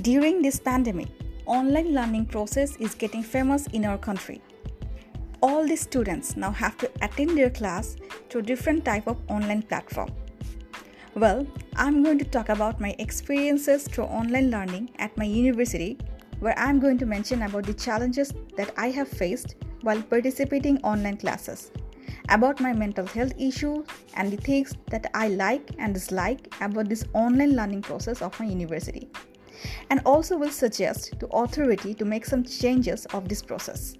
During this pandemic, online learning process is getting famous in our country. All the students now have to attend their class through different type of online platform. Well, I'm going to talk about my experiences through online learning at my university where I'm going to mention about the challenges that I have faced while participating online classes, about my mental health issues and the things that I like and dislike about this online learning process of my university and also will suggest to authority to make some changes of this process.